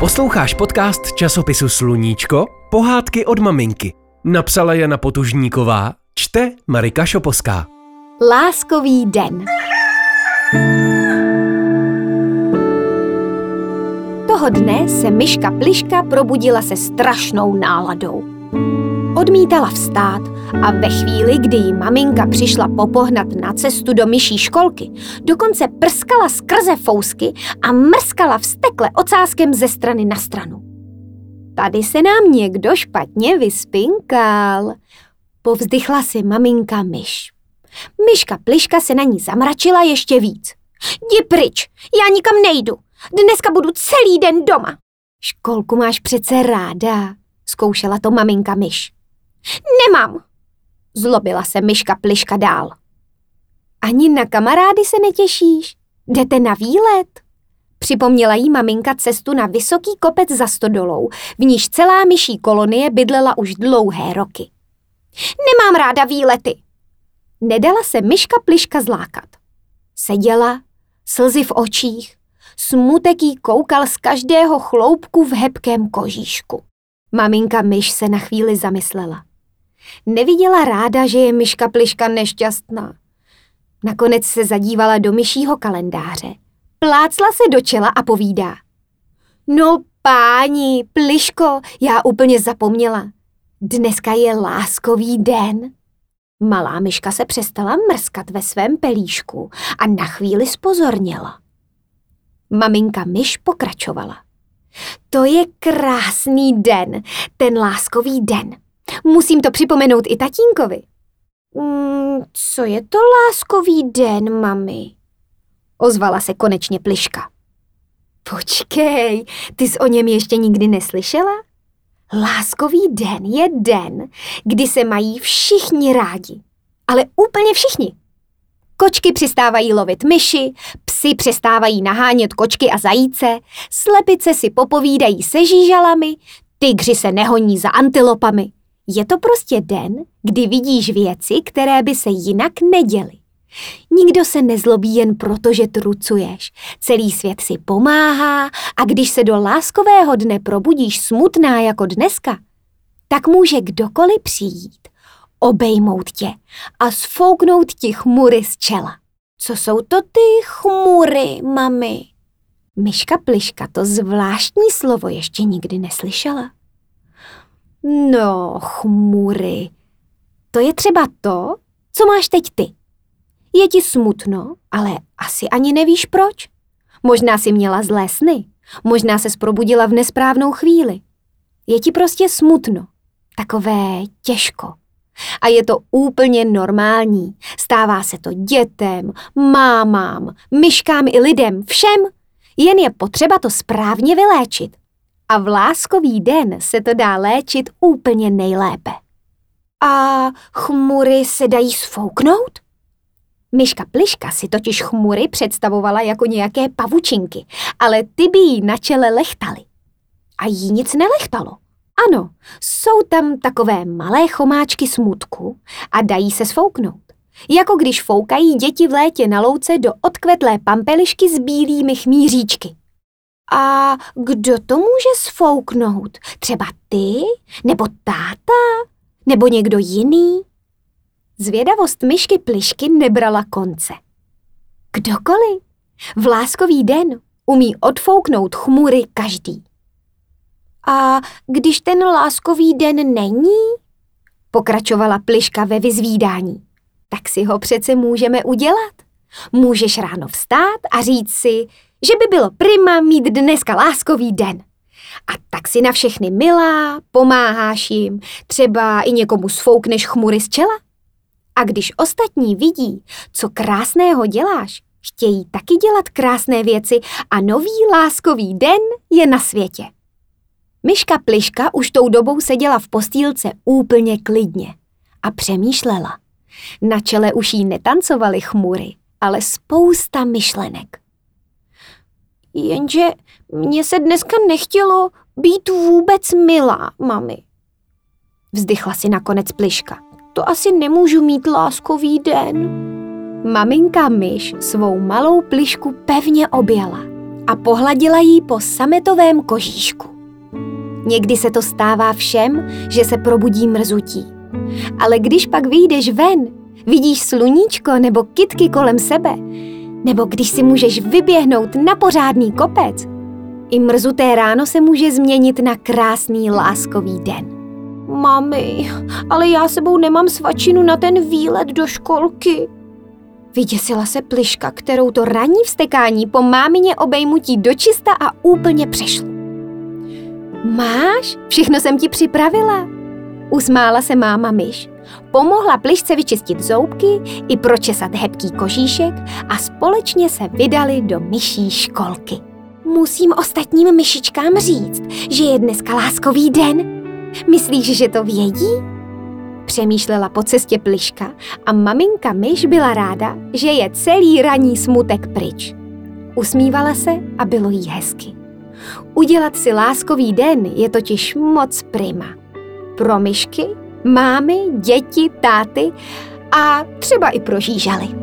Posloucháš podcast časopisu Sluníčko? Pohádky od maminky. Napsala Jana Potužníková, čte Marika Šoposká. Láskový den. Toho dne se myška Pliška probudila se strašnou náladou. Odmítala vstát a ve chvíli, kdy jí maminka přišla popohnat na cestu do myší školky, dokonce prskala skrze fousky a mrskala vstekle ocáskem ze strany na stranu. Tady se nám někdo špatně vyspinkal, povzdychla si maminka myš. Myška Pliška se na ní zamračila ještě víc. Jdi pryč, já nikam nejdu. Dneska budu celý den doma. Školku máš přece ráda, zkoušela to maminka myš. Nemám, zlobila se myška Pliška dál. Ani na kamarády se netěšíš? Jdete na výlet? Připomněla jí maminka cestu na vysoký kopec za stodolou, v níž celá myší kolonie bydlela už dlouhé roky. Nemám ráda výlety. Nedala se myška pliška zlákat. Seděla, slzy v očích, smutek jí koukal z každého chloupku v hebkém kožíšku. Maminka myš se na chvíli zamyslela. Neviděla ráda, že je myška pliška nešťastná. Nakonec se zadívala do myšího kalendáře. Plácla se do čela a povídá. No páni, pliško, já úplně zapomněla. Dneska je láskový den. Malá myška se přestala mrskat ve svém pelíšku a na chvíli spozorněla. Maminka myš pokračovala. To je krásný den, ten láskový den. Musím to připomenout i tatínkovi. Mm, co je to láskový den, mami? Ozvala se konečně pliška. Počkej, ty jsi o něm ještě nikdy neslyšela? Láskový den je den, kdy se mají všichni rádi. Ale úplně všichni. Kočky přistávají lovit myši, psy přestávají nahánět kočky a zajíce, slepice si popovídají se žížalami, tygři se nehoní za antilopami. Je to prostě den, kdy vidíš věci, které by se jinak neděly. Nikdo se nezlobí jen proto, že trucuješ. Celý svět si pomáhá a když se do láskového dne probudíš smutná jako dneska, tak může kdokoliv přijít, obejmout tě a sfouknout ti chmury z čela. Co jsou to ty chmury, mami? Myška Pliška to zvláštní slovo ještě nikdy neslyšela. No, chmury. To je třeba to, co máš teď ty. Je ti smutno, ale asi ani nevíš proč. Možná si měla zlé sny, možná se probudila v nesprávnou chvíli. Je ti prostě smutno, takové těžko. A je to úplně normální. Stává se to dětem, mámám, myškám i lidem, všem. Jen je potřeba to správně vyléčit. A v láskový den se to dá léčit úplně nejlépe. A chmury se dají sfouknout? Myška Pliška si totiž chmury představovala jako nějaké pavučinky, ale ty by jí na čele lechtaly. A jí nic nelechtalo. Ano, jsou tam takové malé chomáčky smutku a dají se sfouknout. Jako když foukají děti v létě na louce do odkvetlé pampelišky s bílými chmíříčky. A kdo to může sfouknout? Třeba ty? Nebo táta? Nebo někdo jiný? Zvědavost myšky plišky nebrala konce. Kdokoliv. V láskový den umí odfouknout chmury každý. A když ten láskový den není? Pokračovala pliška ve vyzvídání. Tak si ho přece můžeme udělat. Můžeš ráno vstát a říct si, že by bylo prima mít dneska láskový den. A tak si na všechny milá, pomáháš jim, třeba i někomu sfoukneš chmury z čela. A když ostatní vidí, co krásného děláš, chtějí taky dělat krásné věci a nový láskový den je na světě. Myška Pliška už tou dobou seděla v postýlce úplně klidně a přemýšlela. Na čele už jí netancovaly chmury, ale spousta myšlenek. Jenže mně se dneska nechtělo být vůbec milá, mami. Vzdychla si nakonec Pliška. To asi nemůžu mít láskový den. Maminka myš svou malou plišku pevně objala a pohladila jí po sametovém kožíšku. Někdy se to stává všem, že se probudí mrzutí. Ale když pak vyjdeš ven, vidíš sluníčko nebo kitky kolem sebe, nebo když si můžeš vyběhnout na pořádný kopec, i mrzuté ráno se může změnit na krásný láskový den. Mami, ale já sebou nemám svačinu na ten výlet do školky. Vyděsila se pliška, kterou to ranní vstekání po mámině obejmutí dočista a úplně přešlo. Máš? Všechno jsem ti připravila. Usmála se máma myš. Pomohla plišce vyčistit zoubky i pročesat hebký kožíšek a společně se vydali do myší školky. Musím ostatním myšičkám říct, že je dneska láskový den. Myslíš, že to vědí? Přemýšlela po cestě pliška a maminka myš byla ráda, že je celý raní smutek pryč. Usmívala se a bylo jí hezky. Udělat si láskový den je totiž moc prima. Pro myšky, mámy, děti, táty a třeba i pro žížaly.